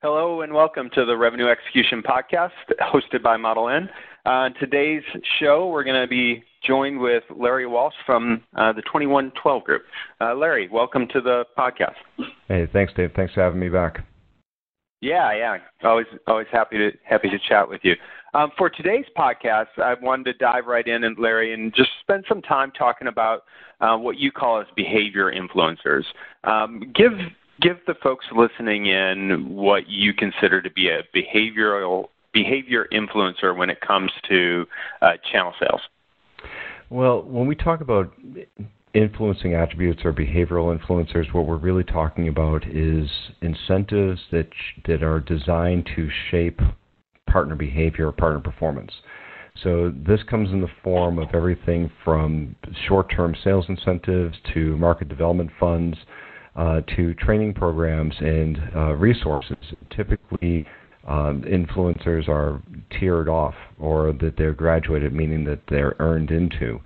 Hello and welcome to the Revenue Execution Podcast hosted by Model N. Uh, today's show, we're going to be joined with Larry Walsh from uh, the 2112 Group. Uh, Larry, welcome to the podcast. Hey, thanks, Dave. Thanks for having me back. Yeah, yeah. Always, always happy to happy to chat with you. Um, for today's podcast, I wanted to dive right in, and Larry, and just spend some time talking about uh, what you call as behavior influencers. Um, give give the folks listening in what you consider to be a behavioral behavior influencer when it comes to uh, channel sales. Well, when we talk about influencing attributes or behavioral influencers, what we're really talking about is incentives that that are designed to shape partner behavior or partner performance. So this comes in the form of everything from short-term sales incentives to market development funds uh, to training programs and uh, resources. Typically, um, influencers are tiered off or that they're graduated, meaning that they're earned into.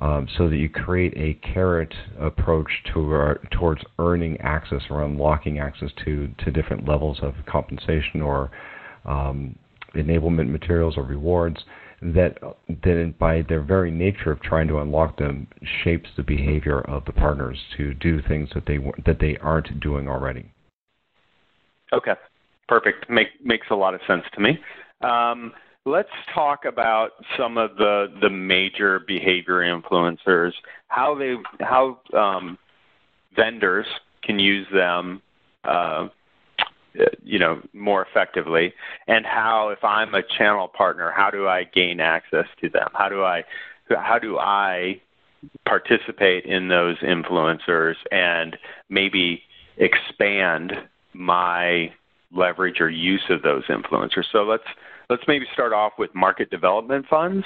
Um, so that you create a carrot approach to, towards earning access or unlocking access to, to different levels of compensation or um, enablement materials or rewards that that by their very nature of trying to unlock them shapes the behavior of the partners to do things that they that they aren't doing already. Okay, perfect. Make, makes a lot of sense to me. Um, let's talk about some of the the major behavior influencers, how they how um, vendors can use them uh, Uh, you know more effectively? And how if i'm a channel partner how do i gain access to them? How do i how do i participate in those influencers and maybe expand my leverage or use of those influencers? So let's let's maybe start off with market development funds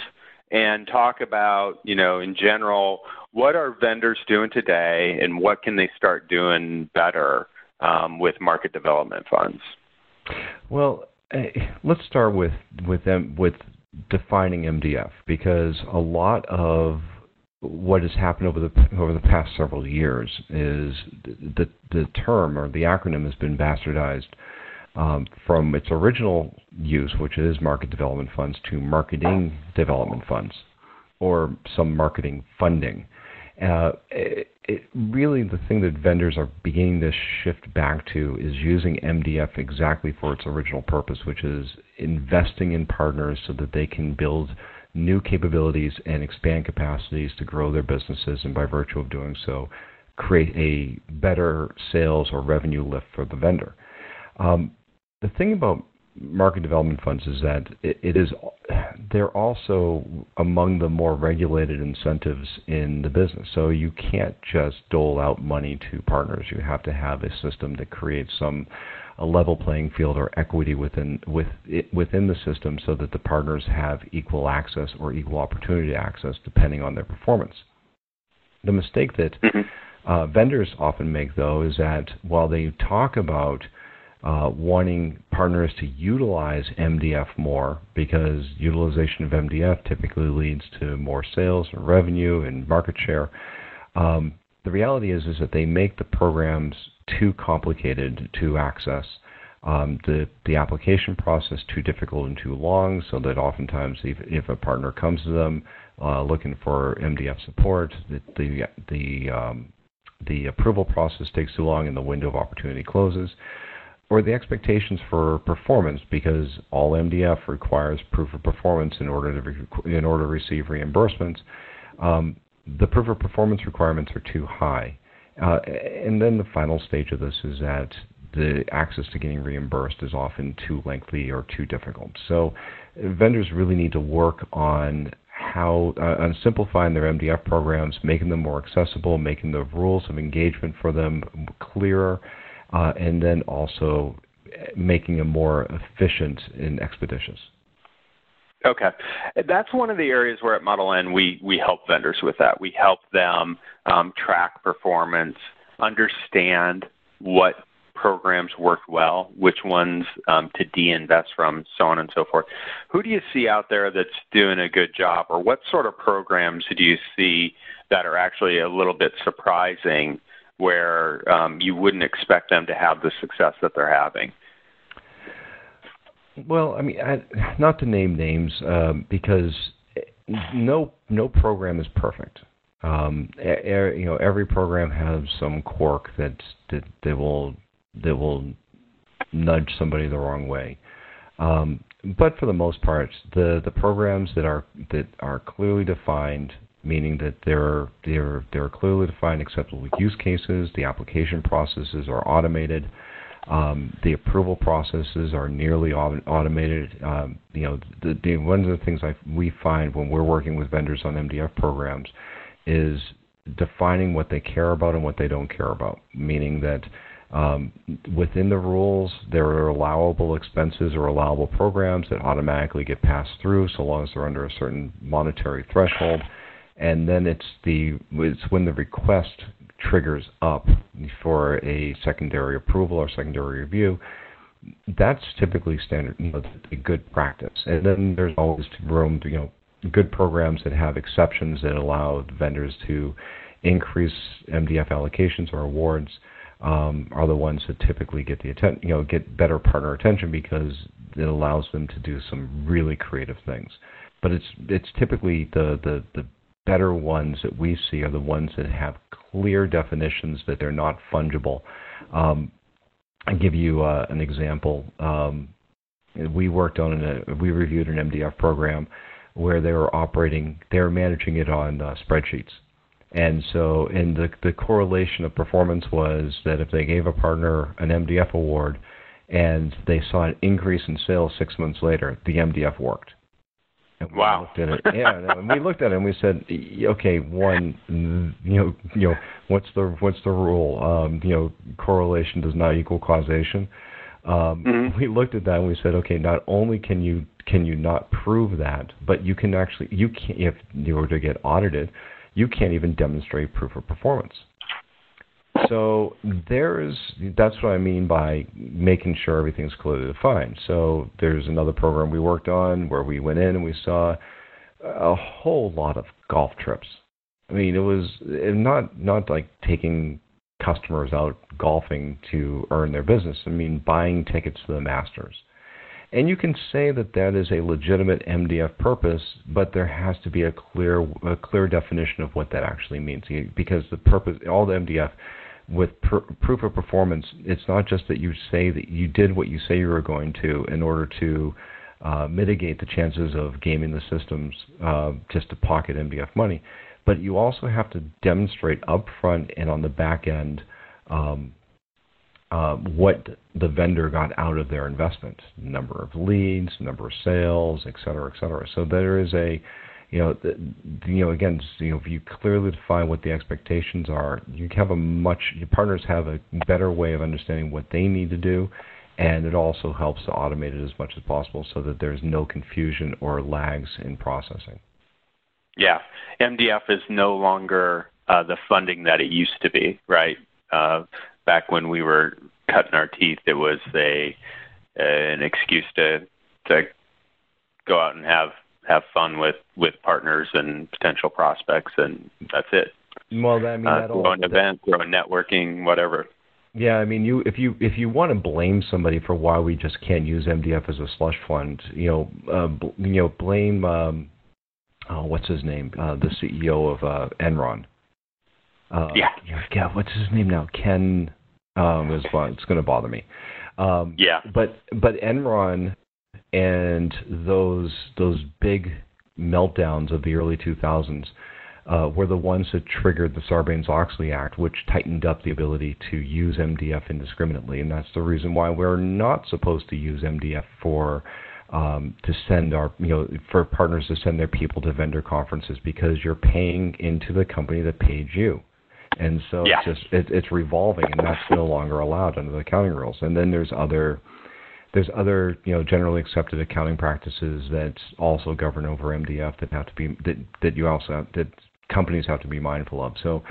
and talk about you know in general what are vendors doing today and what can they start doing better um, with market development funds? Well, eh, let's start with with them with defining MDF because a lot of what has happened over the over the past several years is the the term or the acronym has been bastardized um, from its original use, which is market development funds, to marketing development funds, or some marketing funding. Uh, it, it, really, the thing that vendors are beginning to shift back to is using MDF exactly for its original purpose, which is investing in partners so that they can build new capabilities and expand capacities to grow their businesses, and by virtue of doing so, create a better sales or revenue lift for the vendor. Um, the thing about market development funds is that it, it is they're also among the more regulated incentives in the business. So you can't just dole out money to partners. You have to have a system that creates some a level playing field or equity within with it, within the system, so that the partners have equal access or equal opportunity access depending on their performance. The mistake that mm-hmm. uh, vendors often make, though, is that while they talk about uh, wanting partners to utilize MDF more because utilization of MDF typically leads to more sales and revenue and market share. Um, the reality is is that they make the programs too complicated to access. Um, the the application process too difficult and too long, so that oftentimes if, if a partner comes to them uh, looking for MDF support, the the the, um, the approval process takes too long and the window of opportunity closes or the expectations for performance because all MDF requires proof of performance in order to in order to receive reimbursements. Um, the proof of performance requirements are too high. Uh, and then the final stage of this is that the access to getting reimbursed is often too lengthy or too difficult. So vendors really need to work on how uh, on simplifying their MDF programs, making them more accessible, making the rules of engagement for them clearer, uh, and then also making them more efficient and expeditious. Okay, that's one of the areas where at Model N we we help vendors with that. We help them um, track performance, understand what programs worked well, which ones um, to de-invest from, so on and so forth. Who do you see out there that's doing a good job, or what sort of programs do you see that are actually a little bit surprising where um, you wouldn't expect them to have the success that they're having. Well, I mean, I, not to name names um, because no no program is perfect. Um, er, you know, every program has some quirk that that, that will that will nudge somebody the wrong way. Um, but for the most part, the the programs that are that are clearly defined, meaning that there are there there are clearly defined acceptable use cases, the application processes are automated. Um, the approval processes are nearly automated. Um, you know, the, the, one of the things I, we find when we're working with vendors on MDF programs is defining what they care about and what they don't care about. Meaning that um, within the rules, there are allowable expenses or allowable programs that automatically get passed through, so long as they're under a certain monetary threshold. And then it's the it's when the request triggers up for a secondary approval or secondary review. That's typically standard, you know, a good practice. And then there's always room, to, you know, good programs that have exceptions that allow vendors to increase MDF allocations or awards um, are the ones that typically get the you know get better partner attention because it allows them to do some really creative things. But it's it's typically the the the better ones that we see are the ones that have clear definitions that they're not fungible. Um, I give you uh, an example. Um, we worked on a we reviewed an MDF program where they were operating they were managing it on uh, spreadsheets and so, in the the correlation of performance was that if they gave a partner an MDF award and they saw an increase in sales six months later, the MDF worked. And we wow. Looked at it, yeah, and we looked at it and we said, okay, one, you know, you know, what's the what's the rule? Um, you know, correlation does not equal causation. Um, mm-hmm. We looked at that and we said, okay, not only can you can you not prove that, but you can actually you can if you were to get audited, you can't even demonstrate proof of performance. So there's that's what I mean by making sure everything's clearly defined. So there's another program we worked on where we went in and we saw a whole lot of golf trips. I mean, it was not not like taking customers out golfing to earn their business. I mean, buying tickets to the Masters. And you can say that that is a legitimate MDF purpose, but there has to be a clear a clear definition of what that actually means. Because the purpose, all the MDF, with pr- proof of performance, it's not just that you say that you did what you say you were going to in order to uh, mitigate the chances of gaming the systems uh, just to pocket MDF money, but you also have to demonstrate upfront and on the back end um, uh, what the vendor got out of their investment, number of leads, number of sales, et cetera, et cetera. So there is a, you know, the, you know, again, you know, if you clearly define what the expectations are, you have a much, your partners have a better way of understanding what they need to do, and it also helps to automate it as much as possible so that there's no confusion or lags in processing. Yeah, MDF is no longer uh, the funding that it used to be, right? Uh, back when we were cutting our teeth, it was a an excuse to to go out and have have fun with with partners and potential prospects, and that's it. Well, I mean, uh, that go an event, go networking, whatever. Yeah, I mean, you if you if you want to blame somebody for why we just can't use MDF as a slush fund, you know, uh, bl- you know, blame um, oh, what's his name, uh, the CEO of uh, Enron. Uh, yeah. Yeah. What's his name now? Ken. Um, is it's going to bother me. Um, yeah. But but Enron and those those big meltdowns of the early 2000s uh, were the ones that triggered the Sarbanes-Oxley Act, which tightened up the ability to use MDF indiscriminately, and that's the reason why we're not supposed to use MDF for um, to send our you know for partners to send their people to vendor conferences because you're paying into the company that paid you and so yeah. it's just it, it's revolving, and that's no longer allowed under the accounting rules. And then there's other there's other you know generally accepted accounting practices that also govern over MDF that have to be that that you also have, that companies have to be mindful of. So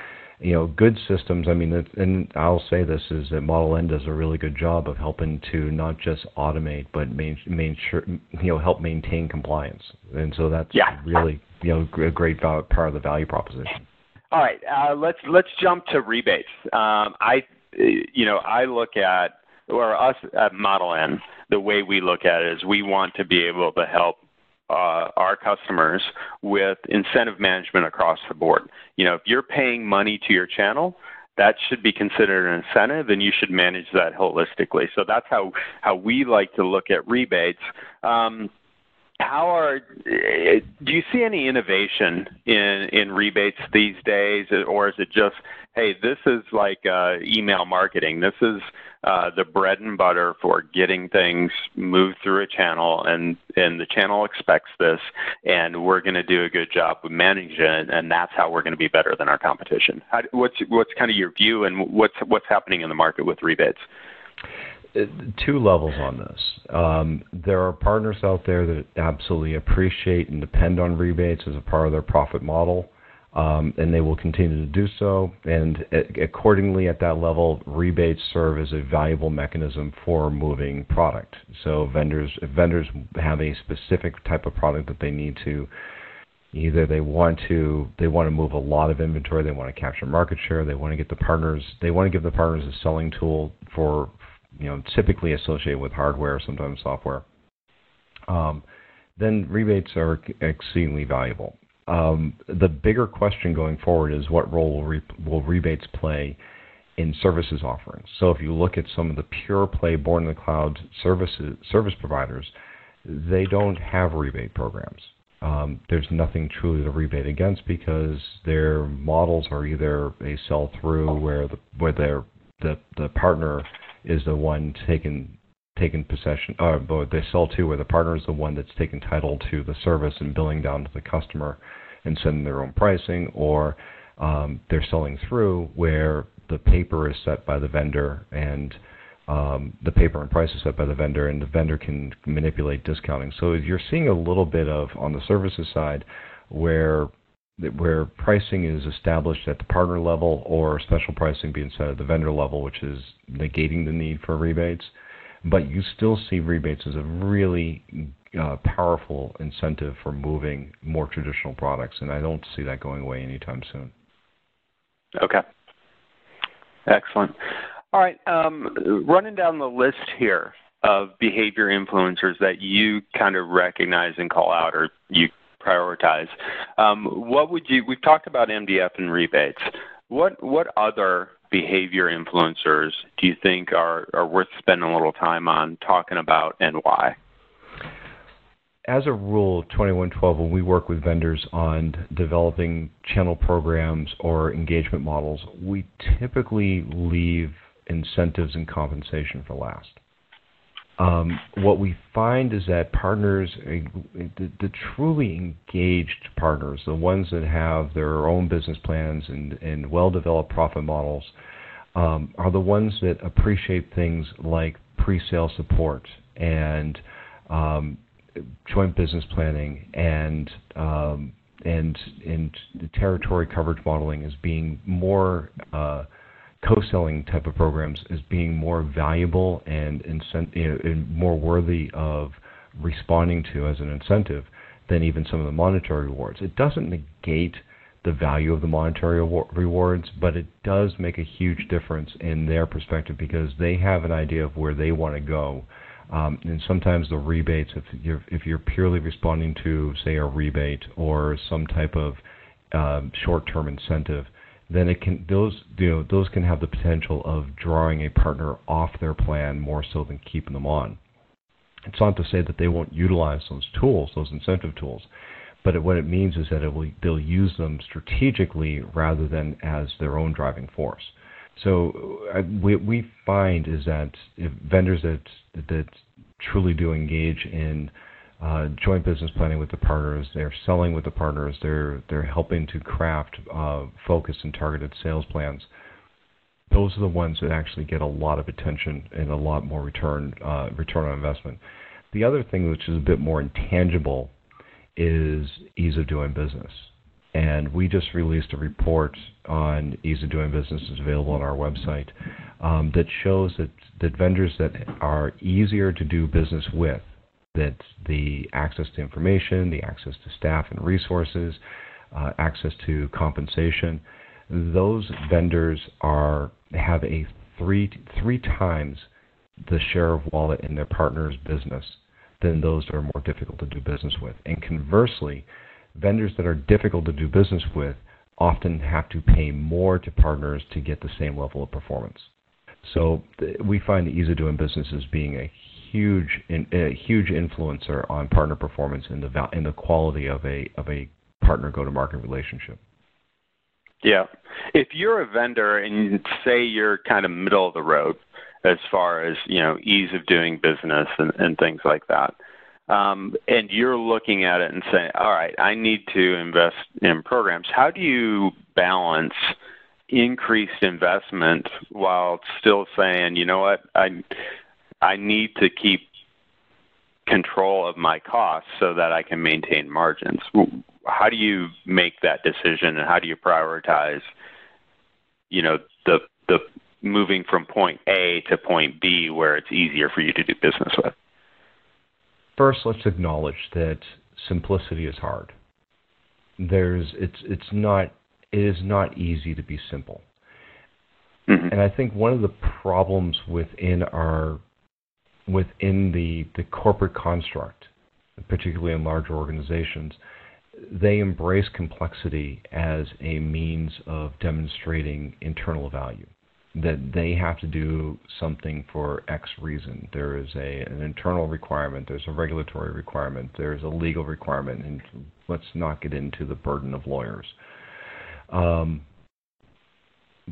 you know, good systems. I mean, and I'll say this is that Model N does a really good job of helping to not just automate, but main, main sure, you know, help maintain compliance. And so that's yeah. really, you know, a great part of the value proposition. All right, uh, let's let's jump to rebates. Um, I, you know, I look at or us at Model N, the way we look at it is we want to be able to help uh, our customers with incentive management across the board. You know, if you're paying money to your channel, that should be considered an incentive, and you should manage that holistically. So that's how how we like to look at rebates. Um, how are do you see any innovation in in rebates these days, or is it just hey, this is like uh, email marketing. This is uh, the bread and butter for getting things moved through a channel, and and the channel expects this, and we're going to do a good job with managing it, and that's how we're going to be better than our competition. How, what's what's kind of your view, and what's what's happening in the market with rebates? Two levels on this. Um, there are partners out there that absolutely appreciate and depend on rebates as a part of their profit model um, and they will continue to do so. And accordingly, at that level, rebates serve as a valuable mechanism for moving product. So vendors, if vendors have a specific type of product that they need to, either they want to they want to move a lot of inventory, they want to capture market share, they want to get the partners, they want to give the partners a selling tool for, you know, typically associated with hardware, sometimes software. Um, then rebates are exceedingly valuable. Um, the bigger question going forward is what role will, re- will rebates play in services offerings? So if you look at some of the pure play born in the cloud services service providers, they don't have rebate programs. Um, there's nothing truly to rebate against because their models are either a sell through where the where their the the partner is the one taking taking possession, uh, but they sell to where the partner is the one that's taking title to the service and billing down to the customer and sending their own pricing, or um, they're selling through where the paper is set by the vendor and um, the paper and price is set by the vendor, and the vendor can manipulate discounting. So if you're seeing a little bit of on the services side where where pricing is established at the partner level or special pricing being set at the vendor level, which is negating the need for rebates but you still see rebates as a really uh, powerful incentive for moving more traditional products, and I don't see that going away anytime soon. Okay. Excellent. All right. Um, running down the list here of behavior influencers that you kind of recognize and call out or you prioritize. Um, what would you? We've talked about MDF and rebates. What what other behavior influencers do you think are, are worth spending a little time on talking about and why? As a rule, 2112, when we work with vendors on developing channel programs or engagement models, we typically leave incentives and compensation for last. Um, what we find is that partners, the, the, truly engaged partners, the ones that have their own business plans and, and well developed profit models, um, are the ones that appreciate things like pre sale support and um, joint business planning and um, and and territory coverage modeling as being more uh, co-selling type of programs as being more valuable and, incent- you know, and more worthy of responding to as an incentive than even some of the monetary rewards. It doesn't negate the value of the monetary rewards, but it does make a huge difference in their perspective because they have an idea of where they want to go. Um, and sometimes the rebates, if you're if you're purely responding to say a rebate or some type of um, short-term incentive, then it can those you know those can have the potential of drawing a partner off their plan more so than keeping them on. It's not to say that they won't utilize those tools, those incentive tools, but what it means is that it will, they'll use them strategically rather than as their own driving force. So uh, we we find is that if vendors that that truly do engage in uh, joint business planning with the partners. They're selling with the partners. They're they're helping to craft uh, focused and targeted sales plans. Those are the ones that actually get a lot of attention and a lot more return uh, return on investment. The other thing, which is a bit more intangible, is ease of doing business. And we just released a report on ease of doing business. It's available on our website um, that shows that, that vendors that are easier to do business with that the access to information, the access to staff and resources, uh, access to compensation, those vendors are have a three three times the share of wallet in their partner's business than those that are more difficult to do business with. And conversely, vendors that are difficult to do business with often have to pay more to partners to get the same level of performance. So we find the ease of doing business as being a huge, a huge influencer on partner performance and the in the quality of a of a partner go-to-market relationship. Yeah, if you're a vendor and say you're kind of middle of the road as far as you know ease of doing business and, and things like that, um, and you're looking at it and saying, all right, I need to invest in programs. How do you balance increased investment while still saying, you know what, I I need to keep control of my costs so that I can maintain margins. How do you make that decision, and how do you prioritize? You know, the the moving from point A to point B where it's easier for you to do business with. First, let's acknowledge that simplicity is hard. There's it's it's not it is not easy to be simple. Mm-hmm. And I think one of the problems within our within the, the corporate construct, particularly in large organizations, they embrace complexity as a means of demonstrating internal value. That they have to do something for X reason. There is a, an internal requirement, there's a regulatory requirement, there's a legal requirement, and let's not get into the burden of lawyers. Um,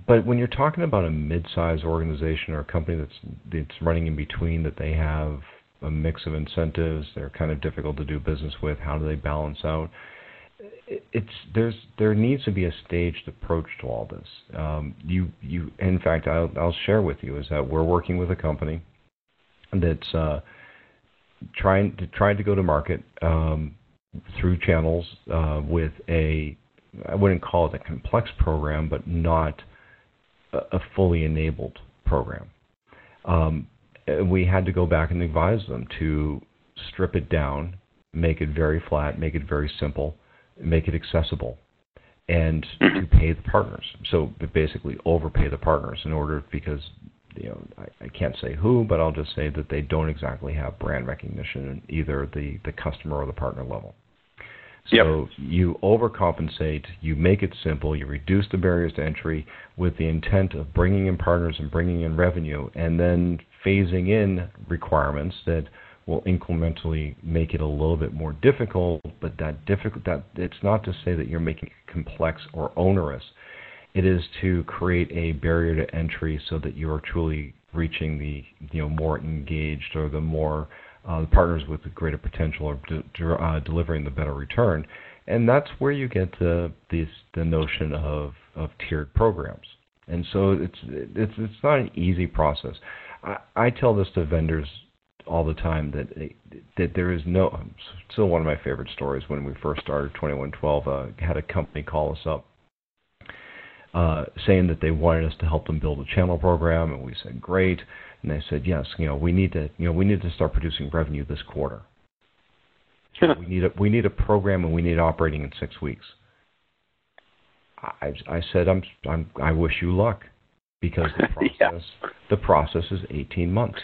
but when you're talking about a mid-sized organization or a company that's that's running in between, that they have a mix of incentives, they're kind of difficult to do business with. How do they balance out? It's there's there needs to be a staged approach to all this. Um, you you in fact I'll I'll share with you is that we're working with a company that's uh, trying to trying to go to market um, through channels uh, with a I wouldn't call it a complex program, but not a fully enabled program. Um, we had to go back and advise them to strip it down, make it very flat, make it very simple, make it accessible, and to pay the partners. So basically, overpay the partners in order because you know I, I can't say who, but I'll just say that they don't exactly have brand recognition in either the the customer or the partner level. So yep. you overcompensate, you make it simple, you reduce the barriers to entry with the intent of bringing in partners and bringing in revenue, and then phasing in requirements that will incrementally make it a little bit more difficult. But that difficult that it's not to say that you're making it complex or onerous. It is to create a barrier to entry so that you are truly reaching the you know more engaged or the more uh, the partners with the greater potential are de- uh, delivering the better return, and that's where you get the the, the notion of, of tiered programs. And so it's it's it's not an easy process. I, I tell this to vendors all the time that that there is no. Still, one of my favorite stories when we first started 2112 uh, had a company call us up uh, saying that they wanted us to help them build a channel program, and we said great. And they said, yes, you know, we need to, you know, we need to start producing revenue this quarter. we need a we need a program and we need operating in six weeks. I I said I'm I'm I wish you luck because the process yeah. the process is 18 months.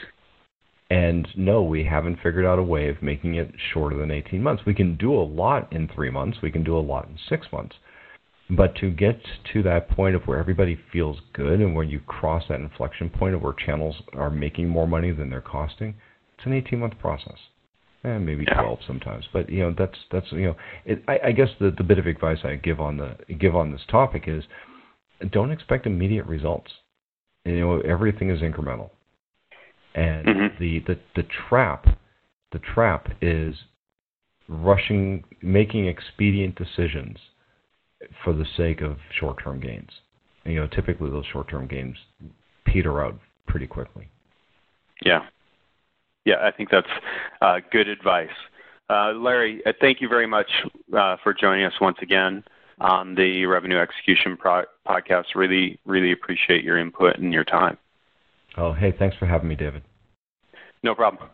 And no, we haven't figured out a way of making it shorter than 18 months. We can do a lot in 3 months, we can do a lot in 6 months. But to get to that point of where everybody feels good and where you cross that inflection point of where channels are making more money than they're costing, it's an 18 month process. And eh, maybe 12 sometimes, but you know that's that's you know it, I, I guess the the bit of advice I give on the give on this topic is don't expect immediate results. You know everything is incremental, and mm-hmm. the, the the trap the trap is rushing making expedient decisions for the sake of short-term gains. And, you know, typically those short-term gains peter out pretty quickly. Yeah, yeah, I think that's uh, good advice. Uh, Larry, uh, thank you very much uh, for joining us once again on the Revenue Execution Pro- podcast. Really, really appreciate your input and your time. Oh, hey, thanks for having me, David. No problem.